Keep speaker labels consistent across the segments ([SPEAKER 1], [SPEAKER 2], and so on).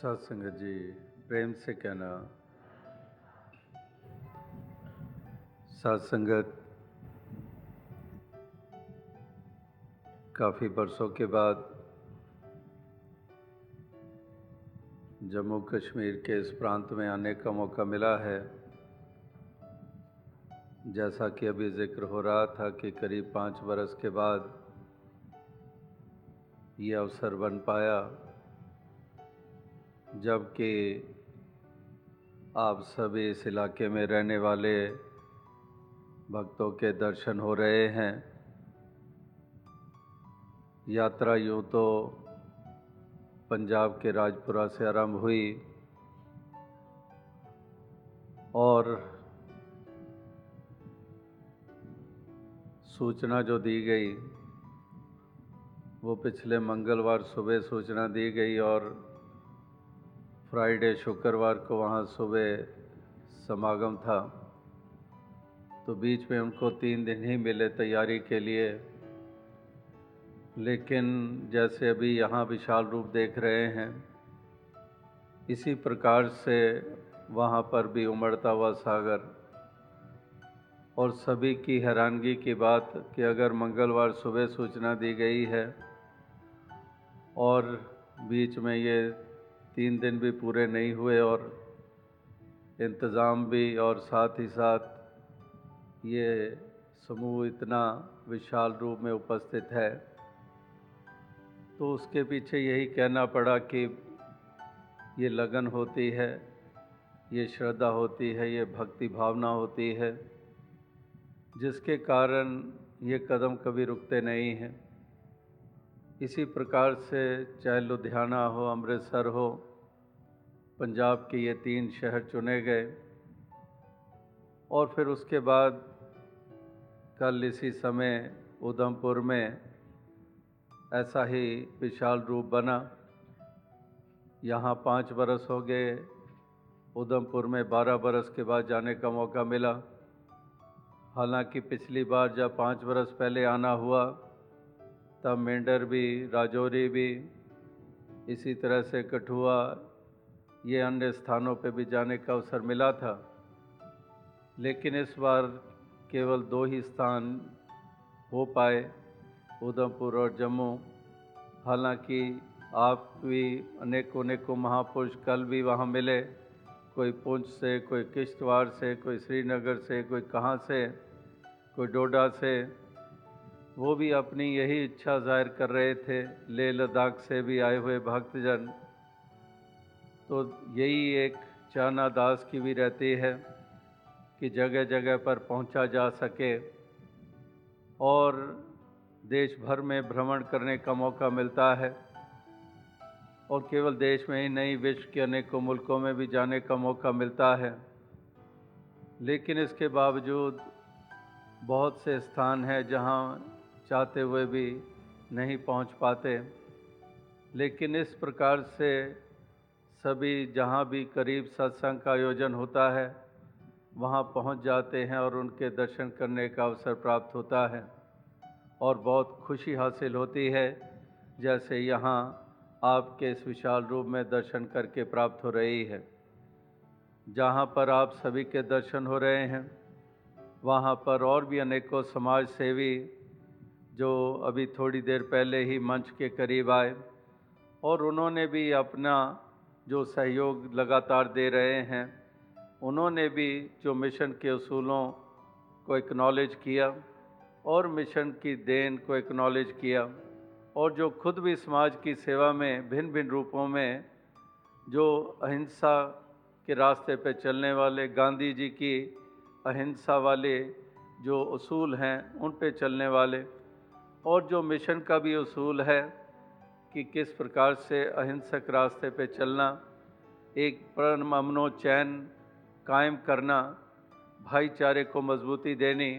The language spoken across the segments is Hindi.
[SPEAKER 1] सत्संगत जी, प्रेम से कहना। सत्संगत काफ़ी बरसों के बाद जम्मू कश्मीर के इस प्रांत में आने का मौका मिला है। जैसा कि अभी ज़िक्र हो रहा था कि करीब पाँच बरस के बाद ये अवसर बन पाया। जबकि आप सभी इस इलाके में रहने वाले भक्तों के दर्शन हो रहे हैं। यात्रा यूँ तो पंजाब के राजपुरा से आरंभ हुई और सूचना जो दी गई, वो पिछले मंगलवार सुबह सूचना दी गई और फ्राइडे शुक्रवार को वहाँ सुबह समागम था। तो बीच में उनको तीन दिन ही मिले तैयारी के लिए। लेकिन जैसे अभी यहाँ विशाल रूप देख रहे हैं, इसी प्रकार से वहाँ पर भी उमड़ता हुआ सागर। और सभी की हैरानगी की बात कि अगर मंगलवार सुबह सूचना दी गई है और बीच में ये तीन दिन भी पूरे नहीं हुए और इंतज़ाम भी और साथ ही साथ ये समूह इतना विशाल रूप में उपस्थित है। तो उसके पीछे यही कहना पड़ा कि ये लगन होती है, ये श्रद्धा होती है, ये भक्ति भावना होती है, जिसके कारण ये कदम कभी रुकते नहीं हैं। इसी प्रकार से चाहे लुधियाना हो, अमृतसर हो, पंजाब के ये तीन शहर चुने गए और फिर उसके बाद कल इसी समय उधमपुर में ऐसा ही विशाल रूप बना। यहाँ पाँच बरस हो गए, उधमपुर में बारह बरस के बाद जाने का मौका मिला। हालाँकि पिछली बार जब पाँच बरस पहले आना हुआ तब मेंढर भी, राजौरी भी, इसी तरह से कठुआ, ये अन्य स्थानों पे भी जाने का अवसर मिला था। लेकिन इस बार केवल दो ही स्थान हो पाए, उधमपुर और जम्मू। हालाँकि आप भी अनेकों अनेकों महापुरुष कल भी वहाँ मिले, कोई पुंछ से, कोई किश्तवाड़ से, कोई श्रीनगर से, कोई कहाँ से, कोई डोडा से। वो भी अपनी यही इच्छा ज़ाहिर कर रहे थे लेह लद्दाख से भी आए हुए भक्तजन। तो यही एक चाना दास की भी रहती है कि जगह जगह पर पहुँचा जा सके और देश भर में भ्रमण करने का मौका मिलता है और केवल देश में ही नहीं, विश्व के अनेकों मुल्कों में भी जाने का मौका मिलता है। लेकिन इसके बावजूद बहुत से स्थान हैं जहाँ चाहते हुए भी नहीं पहुँच पाते। लेकिन इस प्रकार से सभी जहाँ भी करीब सत्संग का आयोजन होता है, वहाँ पहुँच जाते हैं और उनके दर्शन करने का अवसर प्राप्त होता है और बहुत खुशी हासिल होती है, जैसे यहाँ आपके इस विशाल रूप में दर्शन करके प्राप्त हो रही है। जहाँ पर आप सभी के दर्शन हो रहे हैं, वहाँ पर और भी अनेकों समाज सेवी जो अभी थोड़ी देर पहले ही मंच के करीब आए और उन्होंने भी अपना जो सहयोग लगातार दे रहे हैं, उन्होंने भी जो मिशन के असूलों को एक्नॉलेज किया और मिशन की देन को एक्नॉलेज किया और जो खुद भी समाज की सेवा में भिन्न भिन्न रूपों में जो अहिंसा के रास्ते पर चलने वाले, गांधी जी की अहिंसा वाले जो असूल हैं, उन पे चलने वाले और जो मिशन का भी असूल है कि किस प्रकार से अहिंसक रास्ते पे चलना, एक प्रण अमनो चैन कायम करना, भाईचारे को मजबूती देनी,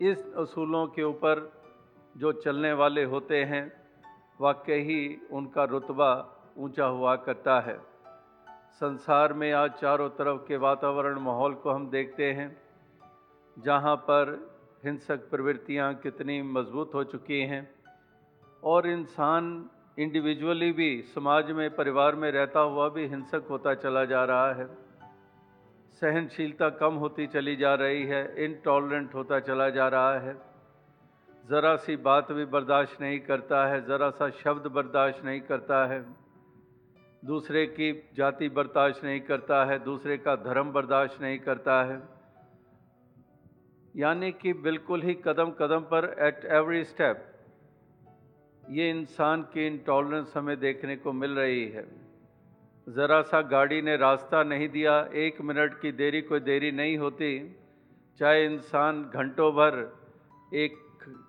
[SPEAKER 1] इस असूलों के ऊपर जो चलने वाले होते हैं, वाकई ही उनका रुतबा ऊँचा हुआ करता है। संसार में आज चारों तरफ़ के वातावरण माहौल को हम देखते हैं, जहाँ पर हिंसक प्रवृत्तियाँ कितनी मज़बूत हो चुकी हैं। और इंसान इंडिविजुअली भी, समाज में, परिवार में रहता हुआ भी हिंसक होता चला जा रहा है। सहनशीलता कम होती चली जा रही है इनटॉलरेंट होता चला जा रहा है। ज़रा सी बात भी बर्दाश्त नहीं करता है, ज़रा सा शब्द बर्दाश्त नहीं करता है। दूसरे की जाति बर्दाश्त नहीं करता है, दूसरे का धर्म बर्दाश्त नहीं करता है। यानी कि बिल्कुल ही कदम कदम पर एट एवरी स्टेप ये इंसान की इंटॉलरेंस हमें देखने को मिल रही है। ज़रा सा गाड़ी ने रास्ता नहीं दिया, एक मिनट की देरी कोई देरी नहीं होती। चाहे इंसान घंटों भर एक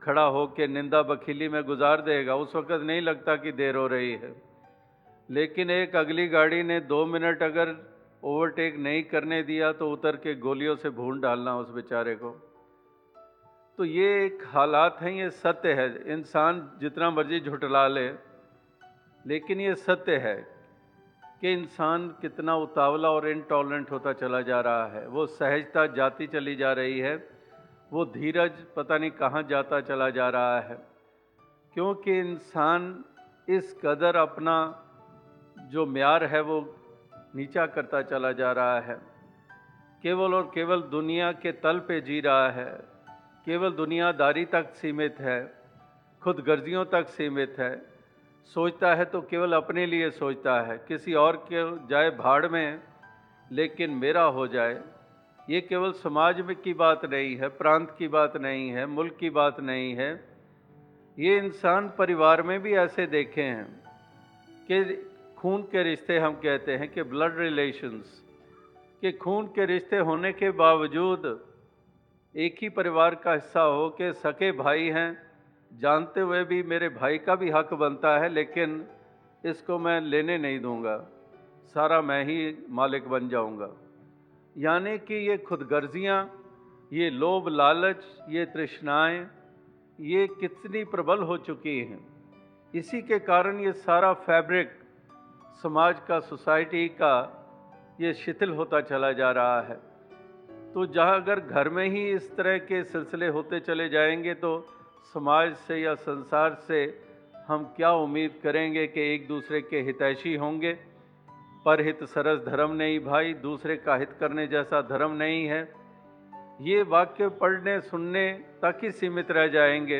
[SPEAKER 1] खड़ा हो के निंदा बखीली में गुजार देगा, उस वक़्त नहीं लगता कि देर हो रही है। लेकिन एक अगली गाड़ी ने दो मिनट अगर ओवरटेक नहीं करने दिया तो उतर के गोलियों से भून डालना उस बेचारे को। तो ये एक हालात हैं, ये सत्य है। इंसान जितना मर्ज़ी झुटला ले, लेकिन ये सत्य है कि इंसान कितना उतावला और इनटॉलरेंट होता चला जा रहा है। वो सहजता जाती चली जा रही है, वो धीरज पता नहीं कहाँ जाता चला जा रहा है। क्योंकि इंसान इस कदर अपना जो म्यार है, वो नीचा करता चला जा रहा है। केवल और केवल दुनिया के तल पे जी रहा है। केवल दुनियादारी तक सीमित है, खुद गर्जियों तक सीमित है। सोचता है तो केवल अपने लिए सोचता है, किसी और के जाए भाड़ में, लेकिन मेरा हो जाए। ये केवल समाज में की बात नहीं है, प्रांत की बात नहीं है, मुल्क की बात नहीं है। ये इंसान परिवार में भी ऐसे देखे हैं कि खून के रिश्ते हम कहते हैं कि ब्लड रिलेशंस कि खून के रिश्ते होने के बावजूद एक ही परिवार का हिस्सा हो के सके भाई हैं। जानते हुए भी मेरे भाई का भी हक बनता है, लेकिन इसको मैं लेने नहीं दूँगा। सारा मैं ही मालिक बन जाऊँगा। यानी कि ये खुदगर्जियाँ, ये लोभ लालच, ये तृष्णाएँ, ये कितनी प्रबल हो चुकी हैं। इसी के कारण ये सारा फैब्रिक समाज का, सोसाइटी का, ये शिथिल होता चला जा रहा है। तो जहाँ अगर घर में ही इस तरह के सिलसिले होते चले जाएँगे तो समाज से या संसार से हम क्या उम्मीद करेंगे कि एक दूसरे के हितैषी होंगे? पर हित सरस धर्म नहीं भाई, दूसरे का हित करने जैसा धर्म नहीं है। ये वाक्य पढ़ने, सुनने तक ही सीमित रह जाएँगे।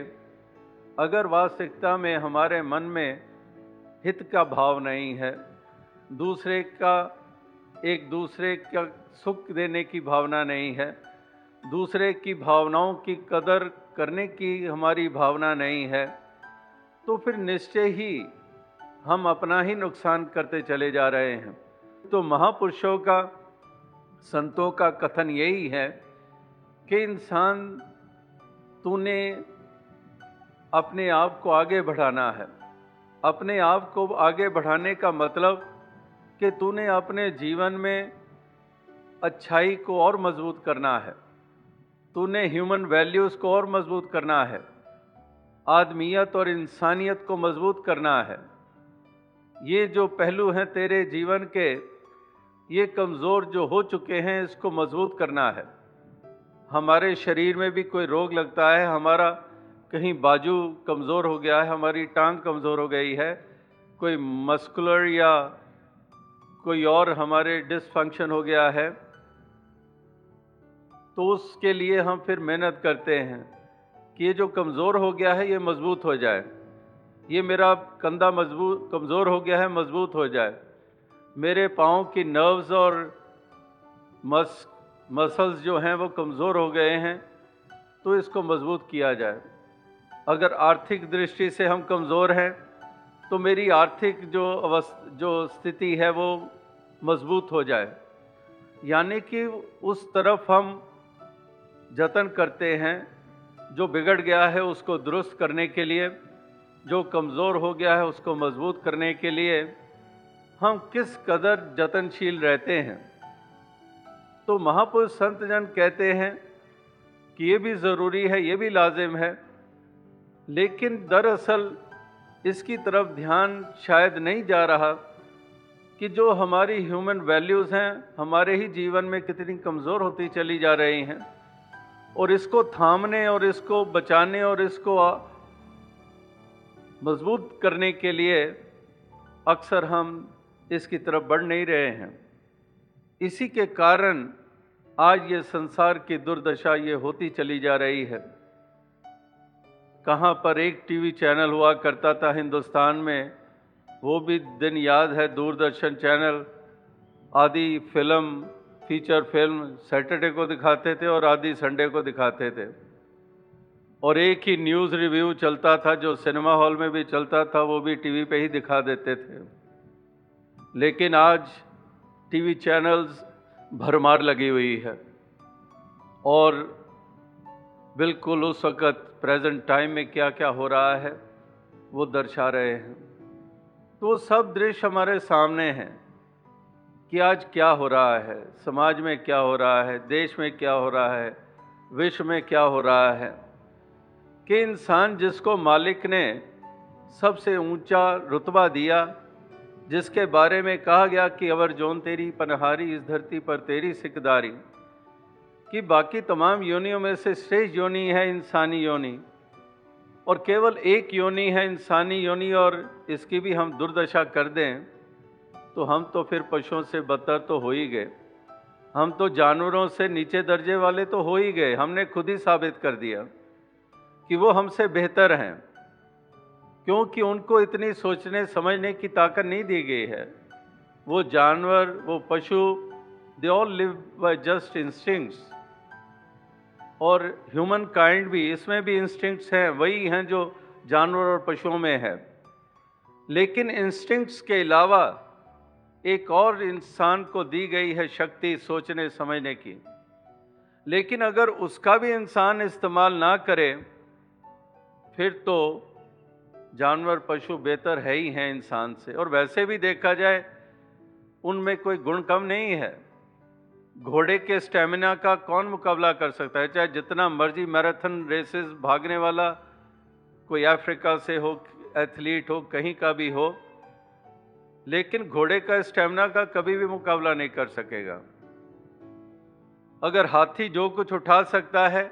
[SPEAKER 1] अगर वास्तविकता में हमारे मन में हित का भाव नहीं है, दूसरे का, एक दूसरे का सुख देने की भावना नहीं है। दूसरे की भावनाओं की कदर करने की हमारी भावना नहीं है। तो फिर निश्चय ही हम अपना ही नुकसान करते चले जा रहे हैं। तो महापुरुषों का, संतों का कथन यही है कि इंसान तूने अपने आप को आगे बढ़ाना है। अपने आप को आगे बढ़ाने का मतलब कि तूने अपने जीवन में अच्छाई को और मज़बूत करना है। तूने ह्यूमन वैल्यूज़ को और मज़बूत करना है। आदमियत और इंसानियत को मज़बूत करना है। ये जो पहलू हैं तेरे जीवन के, ये कमज़ोर जो हो चुके हैं, इसको मज़बूत करना है। हमारे शरीर में भी कोई रोग लगता है, हमारा कहीं बाजू कमज़ोर हो गया है, हमारी टांग कमज़ोर हो गई है, कोई मस्कुलर या कोई और हमारे डिसफंक्शन हो गया है तो उसके लिए हम फिर मेहनत करते हैं कि ये जो कमज़ोर हो गया है, ये मज़बूत हो जाए। ये मेरा कंधा मज़बूत, कमज़ोर हो गया है, मज़बूत हो जाए। मेरे पाँव की नर्व्स और मस, मसल्स जो हैं, वो कमज़ोर हो गए हैं तो इसको मज़बूत किया जाए। अगर आर्थिक दृष्टि से हम कमज़ोर हैं तो मेरी आर्थिक जो अवस्थ जो स्थिति है, वो मज़बूत हो जाए। यानी कि उस तरफ़ हम जतन करते हैं, जो बिगड़ गया है उसको दुरुस्त करने के लिए, जो कमज़ोर हो गया है उसको मज़बूत करने के लिए हम किस कदर जतनशील रहते हैं? तो महापुरुष संत जन कहते हैं कि ये भी ज़रूरी है, ये भी लाजिम है, लेकिन दरअसल इसकी तरफ़ ध्यान शायद नहीं जा रहा कि जो हमारी ह्यूमन वैल्यूज़ हैं, हमारे ही जीवन में कितनी कमज़ोर होती चली जा रही हैं। और इसको थामने और इसको बचाने और इसको मज़बूत करने के लिए अक्सर हम इसकी तरफ़ बढ़ नहीं रहे हैं। इसी के कारण आज ये संसार की दुर्दशा ये होती चली जा रही है। कहाँ पर एक टीवी चैनल हुआ करता था हिंदुस्तान में, वो भी दिन याद है दूरदर्शन चैनल, आदि फ़िल्म फीचर फ़िल्म सैटरडे को दिखाते थे और आधी संडे को दिखाते थे। और एक ही न्यूज़ रिव्यू चलता था, जो सिनेमा हॉल में भी चलता था, वो भी टीवी पे ही दिखा देते थे। लेकिन आज टीवी चैनल्स भरमार लगी हुई है। और बिल्कुल उस वक़्त प्रेजेंट टाइम में क्या क्या हो रहा है, वो दर्शा रहे हैं। तो वो सब दृश्य हमारे सामने हैं। कि आज क्या हो रहा है? समाज में क्या हो रहा है? देश में क्या हो रहा है? विश्व में क्या हो रहा है? कि इंसान जिसको मालिक ने सबसे ऊँचा रुतबा दिया, जिसके बारे में कहा गया कि अवर जोन तेरी पनहारी, इस धरती पर तेरी सिकदारी, कि बाकी तमाम योनियों में से श्रेष्ठ योनि है इंसानी योनि, और केवल एक योनि है इंसानी योनि, और इसकी भी हम दुर्दशा कर दें तो हम तो फिर पशुओं से बदतर तो हो ही गए। हम तो जानवरों से नीचे दर्जे वाले तो हो ही गए, हमने खुद ही साबित कर दिया कि वो हमसे बेहतर हैं, क्योंकि उनको इतनी सोचने, समझने की ताकत नहीं दी गई है। वो जानवर, वो पशु they all live by just instincts और ह्यूमन काइंड भी, इसमें भी इंस्टिंक्ट्स हैं, वही हैं जो जानवर और पशुओं में है। लेकिन इंस्टिंक्ट्स के अलावा एक और इंसान को दी गई है शक्ति सोचने, समझने की। लेकिन अगर उसका भी इंसान इस्तेमाल ना करे, फिर तो जानवर, पशु बेहतर है ही हैं इंसान से। और वैसे भी देखा जाए, उनमें कोई गुण कम नहीं है। घोड़े के स्टेमिना का कौन मुकाबला कर सकता है? चाहे जितना मर्ज़ी मैराथन रेसेस भागने वाला, कोई अफ्रीका से हो, एथलीट हो, कहीं का भी हो लेकिन घोड़े का स्टेमिना का कभी भी मुकाबला नहीं कर सकेगा। अगर हाथी जो कुछ उठा सकता है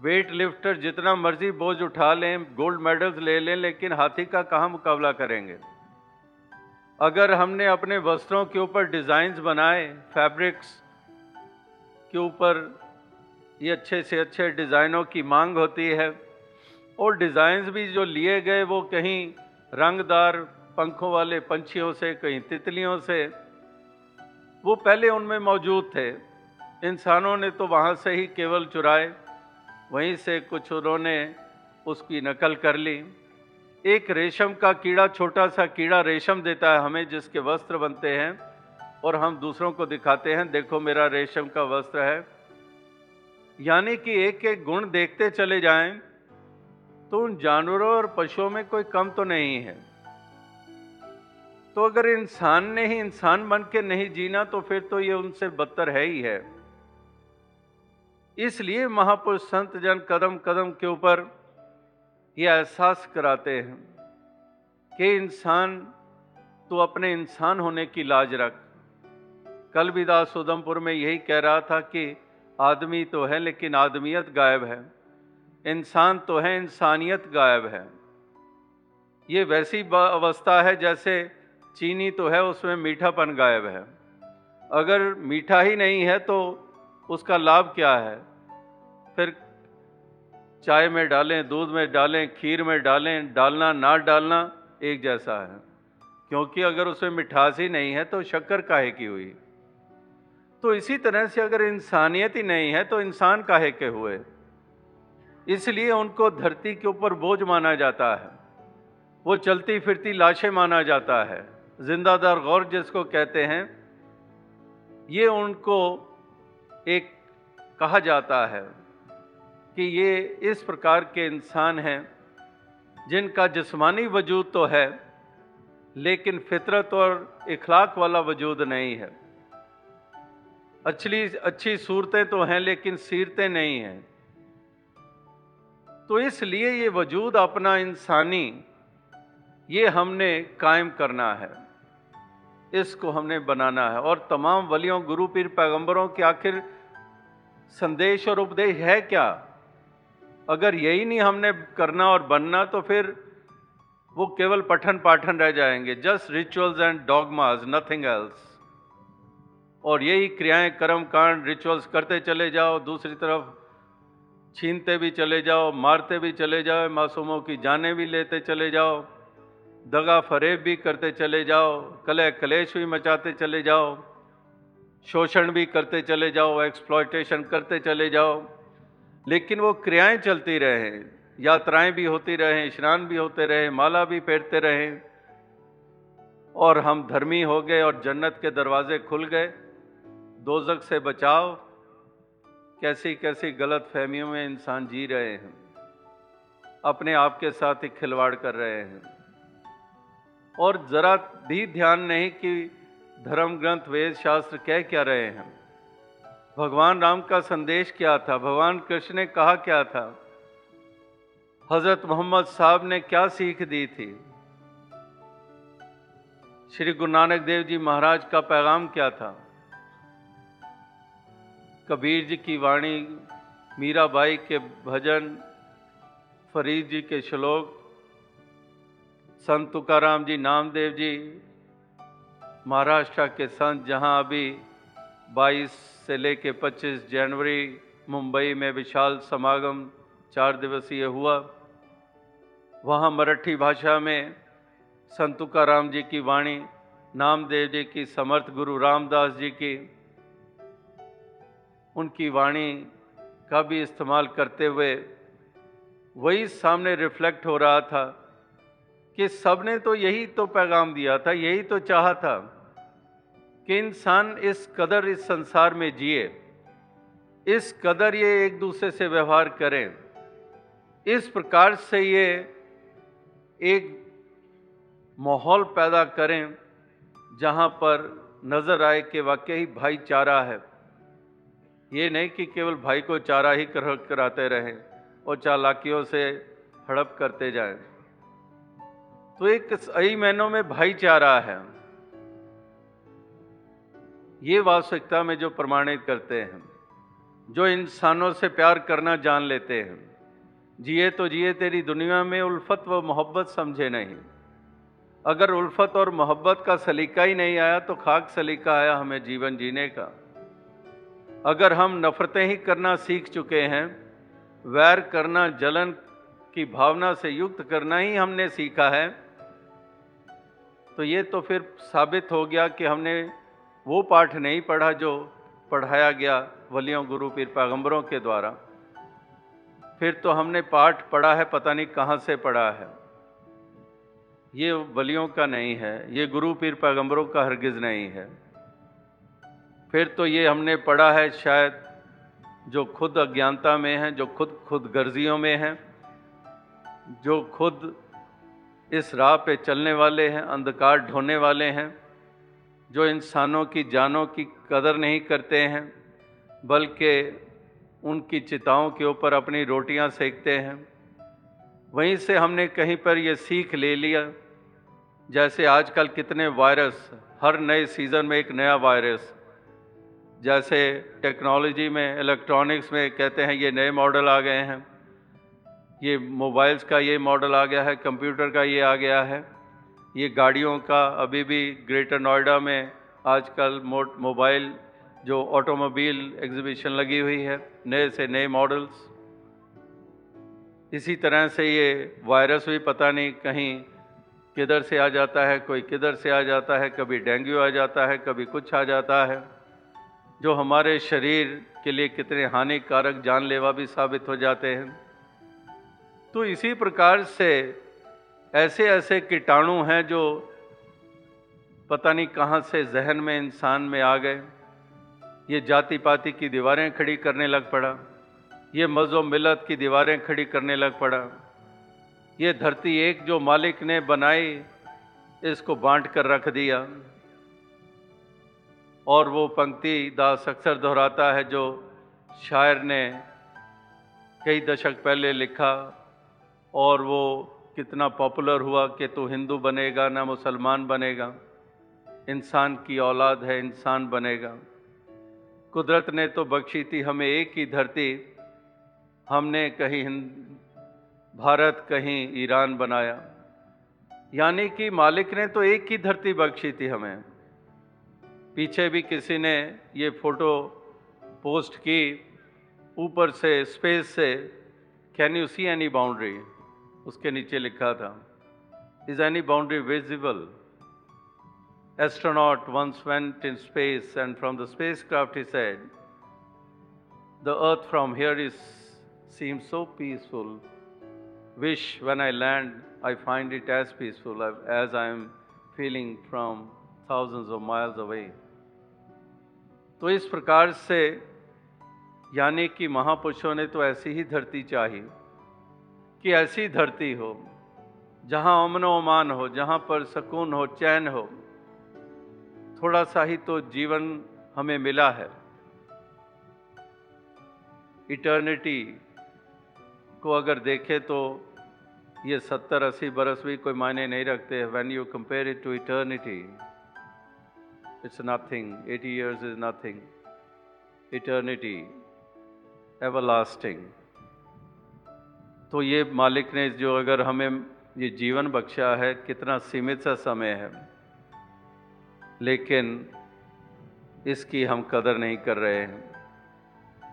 [SPEAKER 1] वेट लिफ्टर जितना मर्ज़ी बोझ उठा लें गोल्ड मेडल्स ले लें, लेकिन हाथी का कहाँ मुकाबला करेंगे? अगर हमने अपने वस्त्रों के ऊपर डिज़ाइंस बनाए फैब्रिक्स के ऊपर ये अच्छे से अच्छे डिज़ाइनों की मांग होती है, और डिज़ाइंस भी जो लिए गए वो कहीं रंगदार पंखों वाले पंछियों से, कहीं तितलियों से, वो पहले उनमें मौजूद थे। इंसानों ने तो वहाँ से ही केवल चुराए, वहीं से कुछ उन्होंने उसकी नकल कर ली। एक रेशम का कीड़ा, छोटा सा कीड़ा रेशम देता है हमें, जिसके वस्त्र बनते हैं और हम दूसरों को दिखाते हैं, देखो मेरा रेशम का वस्त्र है। यानी कि एक एक गुण देखते चले जाएँ तो उन जानवरों और पशुओं में कोई कम तो नहीं है। तो अगर इंसान ने ही इंसान बन के नहीं जीना तो फिर तो ये उनसे बदतर है ही है। इसलिए महापुरुष संत जन कदम कदम के ऊपर ये एहसास कराते हैं कि इंसान तो अपने इंसान होने की लाज रख। कल भी दास उधमपुर में यही कह रहा था कि आदमी तो है, लेकिन आदमियत गायब है। इंसान तो है, इंसानियत गायब है। ये वैसी अवस्था है जैसे चीनी तो है, उसमें मीठापन गायब है। अगर मीठा ही नहीं है तो उसका लाभ क्या है? फिर चाय में डालें, दूध में डालें, खीर में डालें, डालना, ना डालना एक जैसा है। क्योंकि अगर उसमें मिठास ही नहीं है तो शक्कर काहे की हुई? तो इसी तरह से अगर इंसानियत ही नहीं है तो इंसान काहे के हुए? इसलिए उनको धरती के ऊपर बोझ माना जाता है। वो चलती फिरती लाशें माना जाता है। जिंदादार गौर जिसको कहते हैं, ये उनको एक कहा जाता है कि ये इस प्रकार के इंसान हैं जिनका जिस्मानी वजूद तो है, लेकिन फितरत और इखलाक वाला वजूद नहीं है। अच्छी अच्छी सूरतें तो हैं, लेकिन सीरतें नहीं हैं। तो इसलिए ये वजूद अपना इंसानी, ये हमने कायम करना है। इसको हमने बनाना है। और तमाम वलियों गुरु पीर पैगंबरों के आखिर संदेश और उपदेश है क्या? अगर यही नहीं हमने करना और बनना तो फिर वो केवल पठन पाठन रह जाएँगे। Just rituals and dogmas nothing else और यही क्रियाएँ, कर्म, कांड रिचुअल्स करते चले जाओ। दूसरी तरफ़ छीनते भी चले जाओ, मारते भी चले जाओ, मासूमों की जाने भी लेते चले जाओ। दगा फरेब भी करते चले जाओ, कलह कलेश भी मचाते चले जाओ, शोषण भी करते चले जाओ एक्सप्लॉयटेशन करते चले जाओ। लेकिन वो क्रियाएँ चलती रहें, यात्राएँ भी होती रहें, स्नान भी होते रहे, माला भी फेरते रहें और हम धर्मी हो गए और जन्नत के दरवाजे खुल गए। दोजक से बचाओ कैसी कैसी गलत फहमियों में इंसान जी रहे हैं, अपने आप के साथ ही खिलवाड़ कर रहे हैं। और जरा भी ध्यान नहीं कि धर्म ग्रंथ, वेद, शास्त्र कह क्या रहे हैं। भगवान राम का संदेश क्या था? भगवान कृष्ण ने कहा क्या था? हज़रत मोहम्मद साहब ने क्या सीख दी थी? श्री गुरु नानक देव जी महाराज का पैगाम क्या था? कबीर जी की वाणी, मीराबाई के भजन, फरीद जी के श्लोक संत तुकाराम जी, नामदेव जी, महाराष्ट्र के संत जहाँ अभी 22 से लेके 25 जनवरी मुंबई में विशाल समागम चार दिवसीय हुआ, वहाँ मराठी भाषा में संत तुकाराम जी की वाणी, नामदेव जी की समर्थ गुरु रामदास जी की, उनकी वाणी का भी इस्तेमाल करते हुए वही सामने रिफ्लेक्ट हो रहा था कि सबने तो यही तो पैगाम दिया था, यही तो चाहा था कि इंसान इस कदर इस संसार में जिए, इस कदर ये एक दूसरे से व्यवहार करें। इस प्रकार से ये एक माहौल पैदा करें जहाँ पर नज़र आए कि वाकई भाईचारा है। ये नहीं कि केवल भाई को चारा ही कर, कराते रहें और चालाकियों से हड़प करते जाएँ। तो एक सही महीनों में भाईचारा है। ये वास्तविकता में जो प्रमाणित करते हैं, जो इंसानों से प्यार करना जान लेते हैं, जिए तो जिए तेरी दुनिया में उल्फत व मोहब्बत समझे नहीं। अगर उल्फत और मोहब्बत का सलीका ही नहीं आया तो खाक सलीका आया हमें जीवन जीने का। अगर हम नफ़रतें ही करना सीख चुके हैं, वैर करना, जलन की भावना से युक्त करना ही हमने सीखा है तो ये तो फिर साबित हो गया कि हमने वो पाठ नहीं पढ़ा जो पढ़ाया गया वलियों, गुरु, पीर पैगंबरों के द्वारा। फिर तो हमने पाठ पढ़ा है, पता नहीं कहाँ से पढ़ा है। ये वलियों का नहीं है, ये गुरु, पीर पैगंबरों का हरगिज़ नहीं है। फिर तो ये हमने पढ़ा है शायद जो खुद अज्ञानता में हैं, जो खुद खुद गर्जियों में हैं, जो खुद इस राह पे चलने वाले हैं, अंधकार ढोने वाले हैं, जो इंसानों की जानों की कदर नहीं करते हैं, बल्कि उनकी चिताओं के ऊपर अपनी रोटियाँ सेकते हैं। वहीं से हमने कहीं पर ये सीख ले लिया, जैसे आजकल कितने वायरस, हर नए सीज़न में एक नया वायरस, जैसे टेक्नोलॉजी में, इलेक्ट्रॉनिक्स में कहते हैं ये नए मॉडल आ गए हैं। ये मोबाइल्स का ये मॉडल आ गया है, कंप्यूटर का ये आ गया है। ये गाड़ियों का अभी भी ग्रेटर नोएडा में आजकल मोट, मोबाइल जो ऑटोमोबाइल एग्जीबिशन लगी हुई है, नए से नए मॉडल्स। इसी तरह से ये वायरस भी पता नहीं कहीं किधर से आ जाता है, कोई किधर से आ जाता है, कभी डेंगू आ जाता है, कभी कुछ आ जाता है। जो हमारे शरीर के लिए कितने हानिकारक जानलेवा भी साबित हो जाते हैं। तो इसी प्रकार से ऐसे ऐसे कीटाणु हैं जो पता नहीं कहाँ से जहन में, इंसान में आ गए। ये जाति पाति की दीवारें खड़ी करने लग पड़ा। ये मज़ो मिलत की दीवारें खड़ी करने लग पड़ा। ये धरती एक जो मालिक ने बनाई, इसको बांट कर रख दिया। और वो पंक्ति दास अक्सर दोहराता है जो शायर ने कई दशक पहले लिखा। और वो कितना पॉपुलर हुआ कि तू हिंदू बनेगा, ना मुसलमान बनेगा। इंसान की औलाद है, इंसान बनेगा। कुदरत ने तो बख्शी थी हमें एक ही धरती। हमने कहीं भारत कहीं ईरान बनाया। यानी कि मालिक ने तो एक ही धरती बख्शी थी हमें। पीछे भी किसी ने ये फ़ोटो पोस्ट की, ऊपर से, स्पेस से। Can you see any boundary उसके नीचे लिखा था is any boundary visible astronaut once went in space and from the spacecraft is said the earth from here is seem so peaceful wish when I land I find it as peaceful as I am feeling from thousand of miles away तो इस प्रकार से यानी कि महापुरुषों ने तो ऐसी ही धरती चाहिए। कि ऐसी धरती हो, जहाँ अमन ओमान हो, जहाँ पर सुकून हो, चैन हो, थोड़ा सा ही तो जीवन हमें मिला है। इटर्निटी को अगर देखें तो ये सत्तर अस्सी बरस भी कोई मायने नहीं रखते। When you compare it to eternity it's nothing eighty years is nothing eternity everlasting तो ये मालिक ने जो अगर हमें ये जीवन बख्शा है, कितना सीमित सा समय है। लेकिन इसकी हम कदर नहीं कर रहे हैं।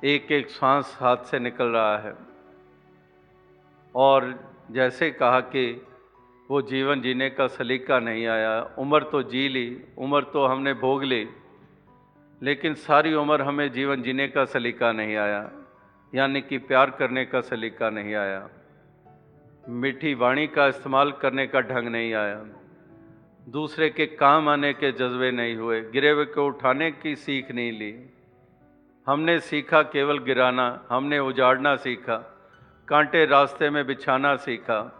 [SPEAKER 1] एक एक सांस हाथ से निकल रहा है। और जैसे कहा कि वो जीवन जीने का सलीका नहीं आया। उम्र तो जी ली, उम्र तो हमने भोग ली, लेकिन सारी उम्र हमें जीवन जीने का सलीका नहीं आया। यानी कि प्यार करने का सलीका नहीं आया। मीठी वाणी का इस्तेमाल करने का ढंग नहीं आया। दूसरे के काम आने के जज्बे नहीं हुए। गिरे हुए को उठाने की सीख नहीं ली। हमने सीखा केवल गिराना, हमने उजाड़ना सीखा, कांटे रास्ते में बिछाना सीखा।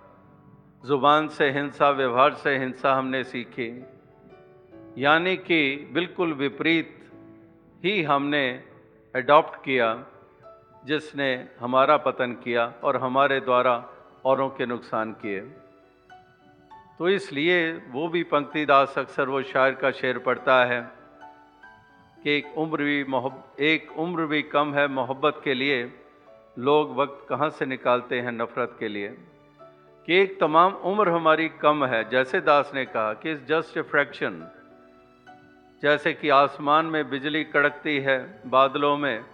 [SPEAKER 1] ज़ुबान से हिंसा, व्यवहार से हिंसा हमने सीखी। यानी कि बिल्कुल विपरीत ही हमने अडॉप्ट किया। जिसने हमारा पतन किया और हमारे द्वारा औरों के नुकसान किए। तो इसलिए वो भी पंक्ति दास अक्सर वो शायर का शेर पढ़ता है कि एक उम्र भी मोहब, एक उम्र भी कम है मोहब्बत के लिए। लोग वक्त कहाँ से निकालते हैं नफ़रत के लिए? कि एक तमाम उम्र हमारी कम है, जैसे दास ने कहा कि इस जस्ट ए फ्रैक्शन जैसे कि आसमान में बिजली कड़कती है, बादलों में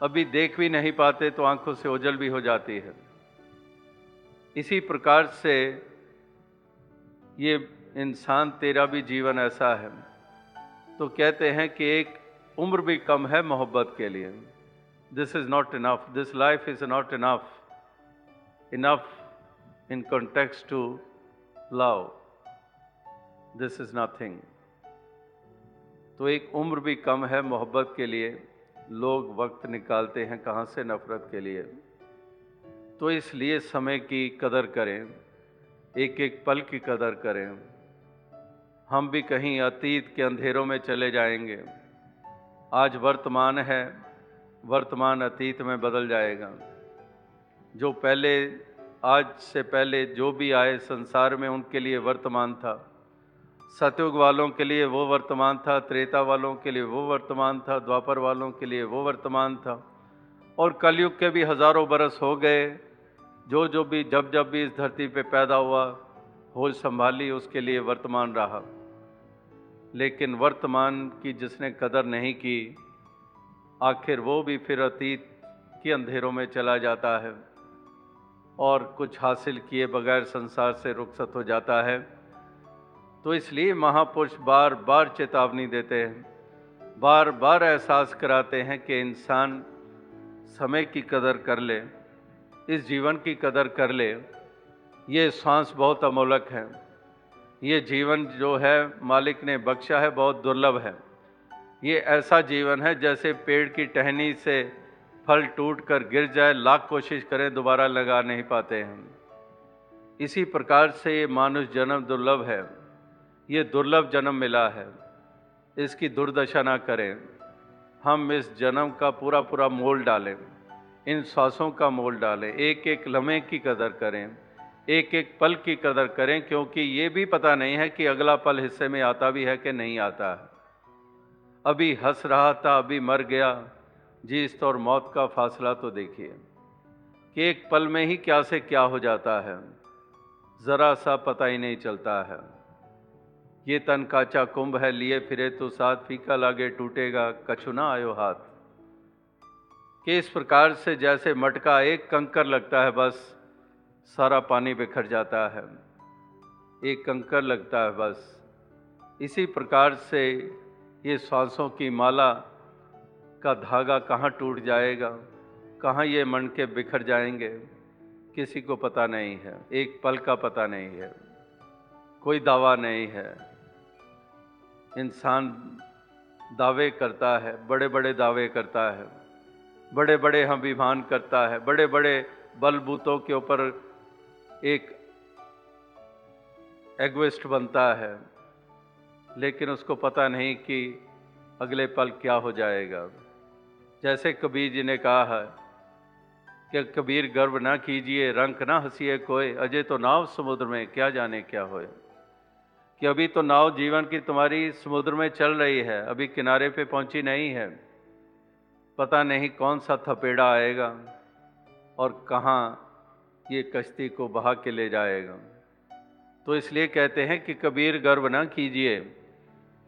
[SPEAKER 1] अभी देख भी नहीं पाते तो आँखों से ओझल भी हो जाती है। इसी प्रकार से ये इंसान तेरा भी जीवन ऐसा है। तो कहते हैं कि एक उम्र भी कम है मोहब्बत के लिए। This is not enough this life is not enough enough in context to love this is nothing तो एक उम्र भी कम है मोहब्बत के लिए। लोग वक्त निकालते हैं कहाँ से नफ़रत के लिए? तो इसलिए समय की कदर करें एक एक पल की कदर करें। हम भी कहीं अतीत के अंधेरों में चले जाएँगे। आज वर्तमान है, वर्तमान अतीत में बदल जाएगा। जो पहले, आज से पहले जो भी आए संसार में उनके लिए वर्तमान था। सतयुग वालों के लिए वो वर्तमान था, त्रेता वालों के लिए वो वर्तमान था, द्वापर वालों के लिए वो वर्तमान था। और कलयुग के भी हज़ारों बरस हो गए, जो जो भी, जब जब भी इस धरती पे पैदा हुआ होश संभाली, उसके लिए वर्तमान रहा। लेकिन वर्तमान की जिसने कदर नहीं की, आखिर वो भी फिर अतीत के अंधेरों में चला जाता है और कुछ हासिल किए बगैर संसार से रुखसत हो जाता है। तो इसलिए महापुरुष बार बार चेतावनी देते हैं बार बार एहसास कराते हैं कि इंसान समय की कदर कर ले, इस जीवन की कदर कर ले। ये सांस बहुत अमोलक है। ये जीवन जो है, मालिक ने बख्शा है, बहुत दुर्लभ है। ये ऐसा जीवन है जैसे पेड़ की टहनी से फल टूट कर गिर जाए, लाख कोशिश करें, दोबारा लगा नहीं पाते हैं। इसी प्रकार से ये मानुष जन्म दुर्लभ है। ये दुर्लभ जन्म मिला है। इसकी दुर्दशा ना करें। हम इस जन्म का पूरा पूरा मोल डालें। इन सांसों का मोल डालें। एक एक लम्हे की कदर करें। एक एक पल की कदर करें, क्योंकि ये भी पता नहीं है कि अगला पल हिस्से में आता भी है कि नहीं आता है। अभी हंस रहा था, अभी मर गया। जीस्त और मौत का फासला तो देखिए। कि एक पल में ही क्या से क्या हो जाता है। ज़रा सा पता ही नहीं चलता है। ये तन काचा कुंभ है, लिए फिरे तो साथ फीका लागे टूटेगा, कछु ना आयो हाथ। कि इस प्रकार से जैसे मटका एक कंकर लगता है, बस सारा पानी बिखर जाता है। एक कंकर लगता है, बस। इसी प्रकार से ये सांसों की माला का धागा कहाँ टूट जाएगा, कहाँ ये मन के बिखर जाएँगे, किसी को पता नहीं है। एक पल का पता नहीं है। कोई दावा नहीं है। इंसान दावे करता है बड़े बड़े दावे करता है बड़े बड़े हम विमान करता है बड़े बड़े बलबूतों के ऊपर एक एग्विस्ट बनता है, लेकिन उसको पता नहीं कि अगले पल क्या हो जाएगा। जैसे कबीर जी ने कहा है कि कबीर गर्व ना कीजिए, रंक ना हंसीए कोई, अजय तो नाव समुद्र में, क्या जाने क्या होए। कि अभी तो नाव जीवन की तुम्हारी समुद्र में चल रही है, अभी किनारे पे पहुँची नहीं है। पता नहीं कौन सा थपेड़ा आएगा और कहाँ ये कश्ती को बहा के ले जाएगा। तो इसलिए कहते हैं कि कबीर गर्व ना कीजिए,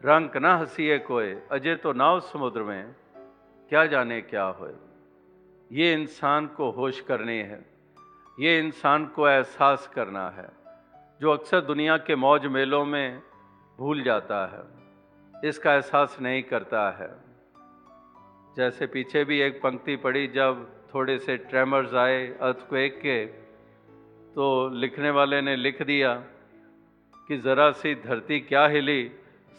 [SPEAKER 1] रंक ना हंसीए कोई अजय तो नाव समुद्र में, क्या जाने क्या हो ये इंसान को होश करनी है, ये इंसान को एहसास करना है। जो अक्सर दुनिया के मौज मेलों में भूल जाता है, इसका एहसास नहीं करता है। जैसे पीछे भी एक पंक्ति पड़ी जब थोड़े से ट्रेमर्स आए अर्थक्वेक के तो लिखने वाले ने लिख दिया कि ज़रा सी धरती क्या हिली,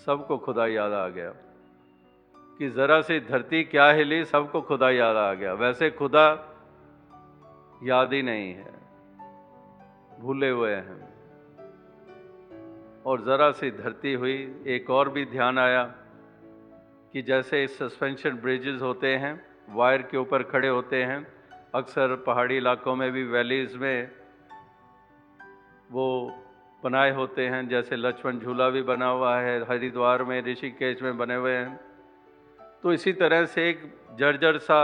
[SPEAKER 1] सबको खुदा याद आ गया। कि ज़रा सी धरती क्या हिली, सबको खुदा याद आ गया। वैसे खुदा याद ही नहीं है। भूले हुए हैं। और ज़रा सी धरती हुई एक और भी ध्यान आया कि जैसे सस्पेंशन ब्रिजेस होते हैं वायर के ऊपर खड़े होते हैं, अक्सर पहाड़ी इलाकों में भी वैलीज़ में वो बनाए होते हैं, जैसे लक्ष्मण झूला भी बना हुआ है, हरिद्वार में, ऋषिकेश में बने हुए हैं। तो इसी तरह से एक जर्जर सा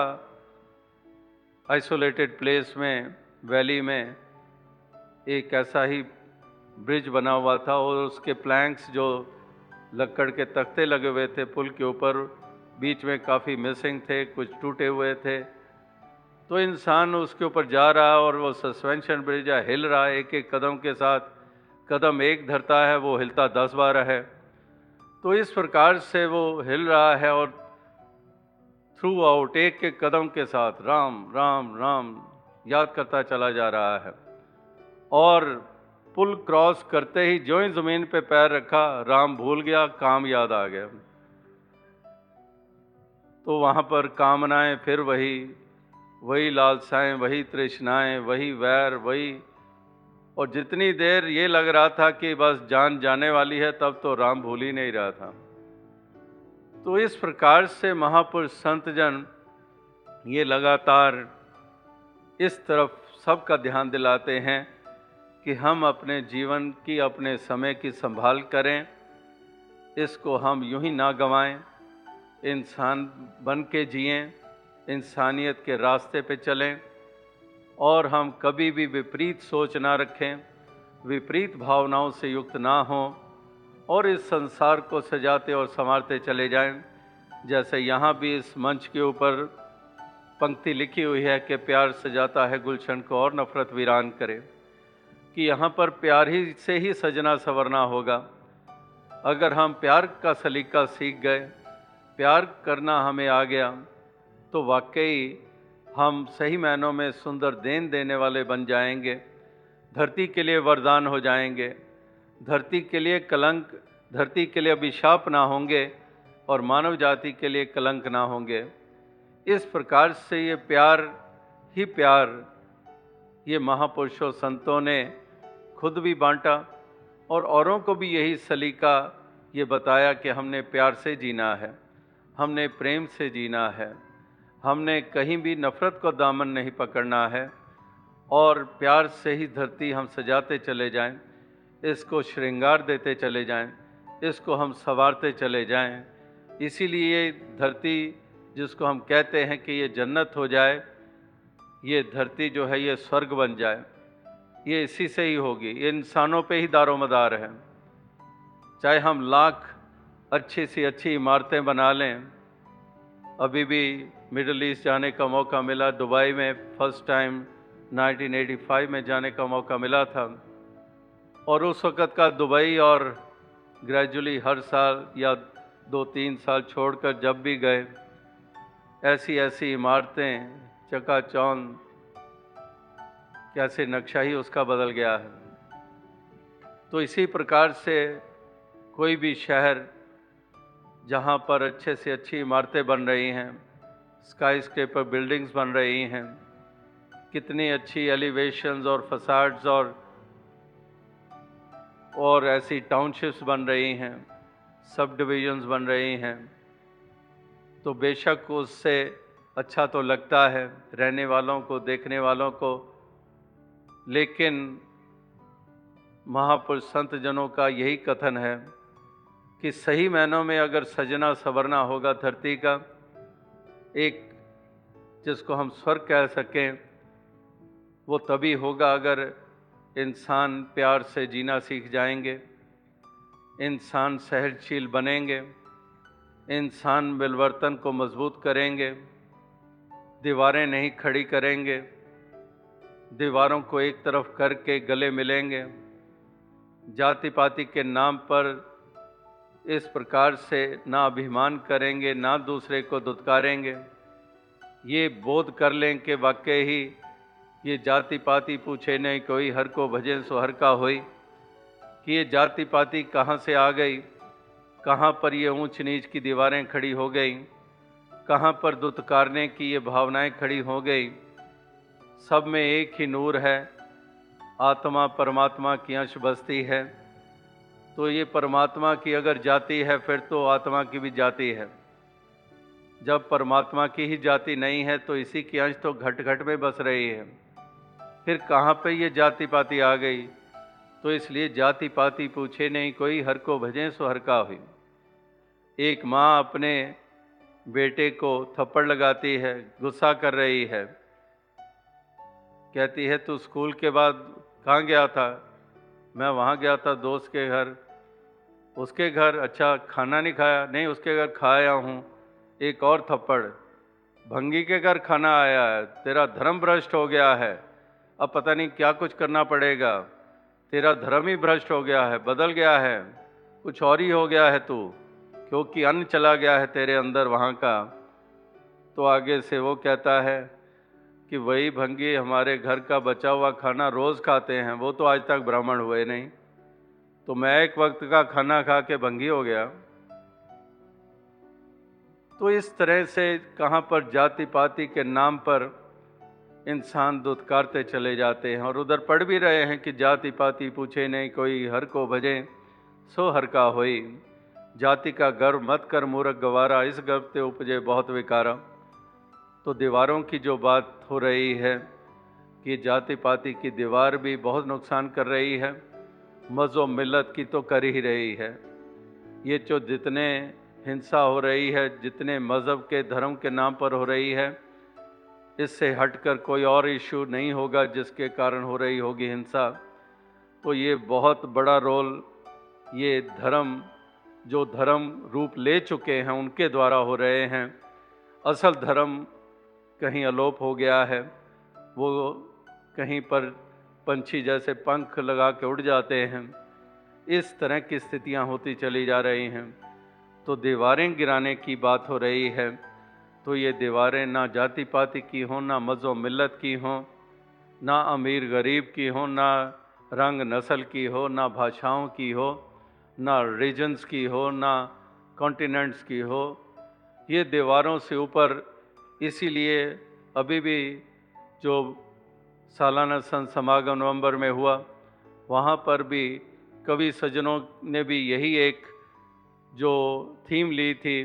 [SPEAKER 1] आइसोलेटेड प्लेस में वैली में एक ऐसा ही ब्रिज बना हुआ था और उसके प्लैंक्स जो लक्कड़ के तख्ते लगे हुए थे पुल के ऊपर, बीच में काफ़ी मिसिंग थे, कुछ टूटे हुए थे। तो इंसान उसके ऊपर जा रहा और वो सस्पेंशन ब्रिज हिल रहा है एक एक कदम के साथ। कदम एक धरता है, वो हिलता दस बार है। तो इस प्रकार से वो हिल रहा है और थ्रू आउट एक एक कदम के साथ राम राम राम याद करता चला जा रहा है। और पुल क्रॉस करते ही जो ही ज़मीन पे पैर रखा, राम भूल गया, काम याद आ गया। तो वहाँ पर कामनाएँ फिर वही वही लालसाएँ, वही तृष्णाएँ, वही वैर, वही। और जितनी देर ये लग रहा था कि बस जान जाने वाली है, तब तो राम भूल ही नहीं रहा था। तो इस प्रकार से महापुरुष संत जन ये लगातार इस तरफ़ सबका ध्यान दिलाते हैं। कि हम अपने जीवन की, अपने समय की संभाल करें, इसको हम यूँ ही ना गंवाएँ। इंसान बन के जिएँ, इंसानियत के रास्ते पे चलें, और हम कभी भी विपरीत सोच ना रखें, विपरीत भावनाओं से युक्त ना हों, और इस संसार को सजाते और संवारते चले जाएँ। जैसे यहाँ भी इस मंच के ऊपर पंक्ति लिखी हुई है कि प्यार सजाता है गुलशन को और नफ़रत वीरान करे। कि यहाँ पर प्यार ही से ही सजना संवरना होगा। अगर हम प्यार का सलीका सीख गए, प्यार करना हमें आ गया तो वाकई हम सही मायनों में सुंदर देन देने वाले बन जाएँगे। धरती के लिए वरदान हो जाएँगे। धरती के लिए कलंक, धरती के लिए अभिशाप ना होंगे और मानव जाति के लिए कलंक ना होंगे। इस प्रकार से ये प्यार ही प्यार ये महापुरुषों संतों ने खुद भी बांटा और औरों को भी यही सलीका ये बताया कि हमने प्यार से जीना है हमने प्रेम से जीना है हमने कहीं भी नफ़रत को दामन नहीं पकड़ना है और प्यार से ही धरती हम सजाते चले जाएँ, इसको श्रृंगार देते चले जाएँ, इसको हम संवारते चले जाएँ। इसीलिए धरती जिसको हम कहते हैं कि ये जन्नत हो जाए ये धरती जो है, ये स्वर्ग बन जाए। ये इसी से ही होगी। ये इंसानों पे ही दारोमदार है। चाहे हम लाख अच्छी सी अच्छी इमारतें बना लें, अभी भी मिडल ईस्ट जाने का मौका मिला। दुबई में फ़र्स्ट टाइम 1985 में जाने का मौका मिला था। और उस वक़्त का दुबई और ग्रेजुअली हर साल या दो तीन साल छोड़कर जब भी गए ऐसी ऐसी इमारतें चकाचौंध कैसे नक्शा ही उसका बदल गया है? तो इसी प्रकार से कोई भी शहर जहाँ पर अच्छे से अच्छी इमारतें बन रही हैं स्काई स्क्रेपर बिल्डिंग्स बन रही हैं, कितनी अच्छी एलिवेशंस और फसाड्स और और ऐसी टाउनशिप्स बन रही हैं सब डिविजन्स बन रही हैं तो बेशक उससे अच्छा तो लगता है रहने वालों को, देखने वालों को, लेकिन महापुरुष संत जनों का यही कथन है कि सही मायनों में अगर सजना सवरना होगा धरती का, एक जिसको हम स्वर्ग कह सकें, वो तभी होगा अगर इंसान प्यार से जीना सीख जाएँगे, इंसान सहनशील बनेंगे, इंसान मिलवर्तन को मज़बूत करेंगे। दीवारें नहीं खड़ी करेंगे, दीवारों को एक तरफ़ करके गले मिलेंगे। जाति पाति के नाम पर इस प्रकार से ना अभिमान करेंगे, ना दूसरे को दुत्कारेंगे। ये बोध कर लें कि वाकई ही ये जाति पाति पूछे नहीं, कोई हर को भजन सो हर का होई। कि ये जाति पाति कहाँ से आ गई, कहाँ पर ये ऊंच नीच की दीवारें खड़ी हो गई। कहाँ पर दुत्कारने की ये भावनाएँ खड़ी हो गई? सब में एक ही नूर है। आत्मा परमात्मा की अंश बसती है। तो ये परमात्मा की अगर जाति है, फिर तो आत्मा की भी जाति है। जब परमात्मा की ही जाति नहीं है तो इसी की अंश तो घट घट में बस रही है। फिर कहाँ पे ये जाति पाति आ गई? तो इसलिए जाति पाति पूछे नहीं, कोई हर को भजें, सो हर का हुई। एक माँ अपने बेटे को थप्पड़ लगाती है, गुस्सा कर रही है। कहती है, तू स्कूल के बाद कहाँ गया था? मैं वहाँ गया था दोस्त के घर। उसके घर अच्छा खाना नहीं खाया, नहीं, उसके घर खाया हूँ। एक और थप्पड़। भंगी के घर खाना आया है, तेरा धर्म भ्रष्ट हो गया है। अब पता नहीं क्या कुछ करना पड़ेगा। तेरा धर्म ही भ्रष्ट हो गया है, बदल गया है। कुछ और ही हो गया है तू। क्योंकि अन्न चला गया है तेरे अंदर वहाँ का तो आगे से वो कहता है कि वही भंगी हमारे घर का बचा हुआ खाना रोज़ खाते हैं, वो तो आज तक ब्राह्मण हुए नहीं। तो मैं एक वक्त का खाना खा के भंगी हो गया। तो इस तरह से कहाँ पर जाति पाति के नाम पर इंसान दुत्कारते चले जाते हैं और उधर पढ़ भी रहे हैं कि जाति पाति पूछे नहीं, कोई हर को भजे, सो हर का होई। जाति का गर्व मत कर मूर्ख गवारा, इस गर्व से उपजे बहुत विकारा। तो दीवारों की जो बात हो रही है कि जाति पाति की दीवार भी बहुत नुकसान कर रही है, मज़ो मिलत की तो कर ही रही है। ये जो जितने हिंसा हो रही है, जितने मज़हब के, धर्म के नाम पर हो रही है, इससे हटकर कोई और इशू नहीं होगा जिसके कारण हो रही होगी हिंसा। तो ये बहुत बड़ा रोल, ये धर्म जो धर्म रूप ले चुके हैं, उनके द्वारा हो रहे हैं। असल धर्म कहीं अलोप हो गया है। वो कहीं पर पंछी जैसे पंख लगा के उड़ जाते हैं। इस तरह की स्थितियाँ होती चली जा रही हैं। तो दीवारें गिराने की बात हो रही है। तो ये दीवारें ना जाति पाति की हों, ना मज़ो मिलत की हों, ना अमीर गरीब की हों, ना रंग नस्ल की हो, ना भाषाओं की हो। ना रीजन्स की हो, ना कॉन्टिनेंट्स की हो, ये दीवारों से ऊपर इसीलिए अभी भी जो सालाना संत समागम नवंबर में हुआ, वहाँ पर भी कवि सज्जनों ने भी यही एक जो थीम ली थी,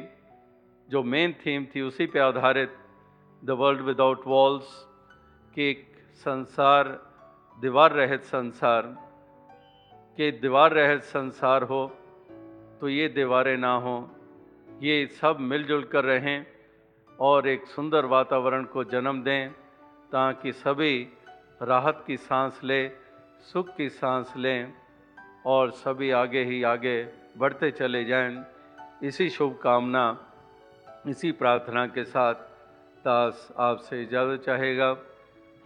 [SPEAKER 1] जो मेन थीम थी, उसी पे आधारित द वर्ल्ड विदाउट वॉल्स कि संसार, दीवार रहित संसार। के दीवार रहित संसार हो तो ये दीवारें ना हों। ये सब मिलजुल कर रहें और एक सुंदर वातावरण को जन्म दें, ताकि सभी राहत की सांस लें, सुख की सांस लें और सभी आगे ही आगे बढ़ते चले जाएँ। इसी शुभकामना, इसी प्रार्थना के साथ दास आपसे इजाज़त चाहेगा,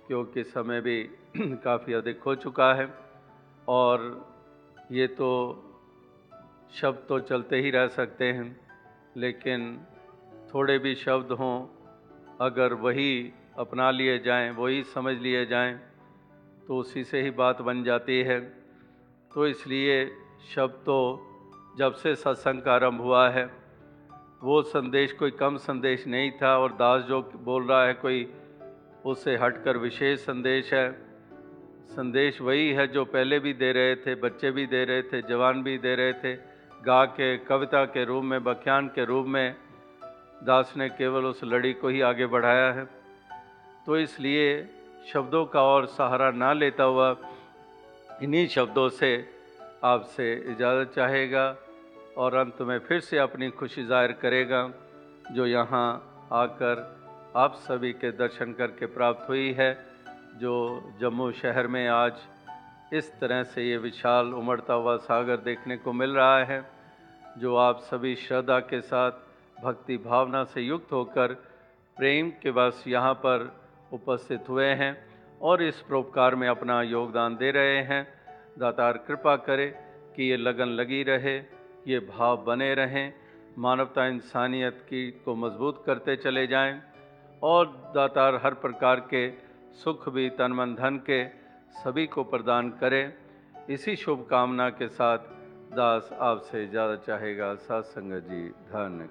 [SPEAKER 1] क्योंकि समय भी काफ़ी अधिक हो चुका है और ये तो शब्द तो चलते ही रह सकते हैं, लेकिन थोड़े भी शब्द हों, अगर वही अपना लिए जाएँ, वही समझ लिए जाएँ तो उसी से ही बात बन जाती है। तो इसलिए शब्द तो जब से सत्संग का आरंभ हुआ है, वो संदेश कोई कम संदेश नहीं था, और दास जो बोल रहा है कोई उससे हटकर विशेष संदेश है। संदेश वही है जो पहले भी दे रहे थे, बच्चे भी दे रहे थे, जवान भी दे रहे थे। गा के, कविता के रूप में, बख्यान के रूप में दास ने केवल उस लड़ी को ही आगे बढ़ाया है। तो इसलिए शब्दों का और सहारा ना लेता हुआ इन्हीं शब्दों से आपसे इजाज़त चाहेगा और अंत में फिर से अपनी खुशी ज़ाहिर करेगा, जो यहाँ आकर आप सभी के दर्शन करके प्राप्त हुई है। जो जम्मू शहर में आज इस तरह से ये विशाल उमड़ता हुआ सागर देखने को मिल रहा है, जो आप सभी श्रद्धा के साथ, भक्ति भावना से युक्त होकर प्रेम के बस यहाँ पर उपस्थित हुए हैं और इस परोपकार में अपना योगदान दे रहे हैं। दातार कृपा करे कि ये लगन लगी रहे, ये भाव बने रहें, मानवता इंसानियत की को मज़बूत करते चले जाएँ और दातार हर प्रकार के सुख भी तन मन धन के सभी को प्रदान करें। इसी शुभकामना के साथ दास आपसे ज़्यादा चाहेगा सत्संग जी। धन्य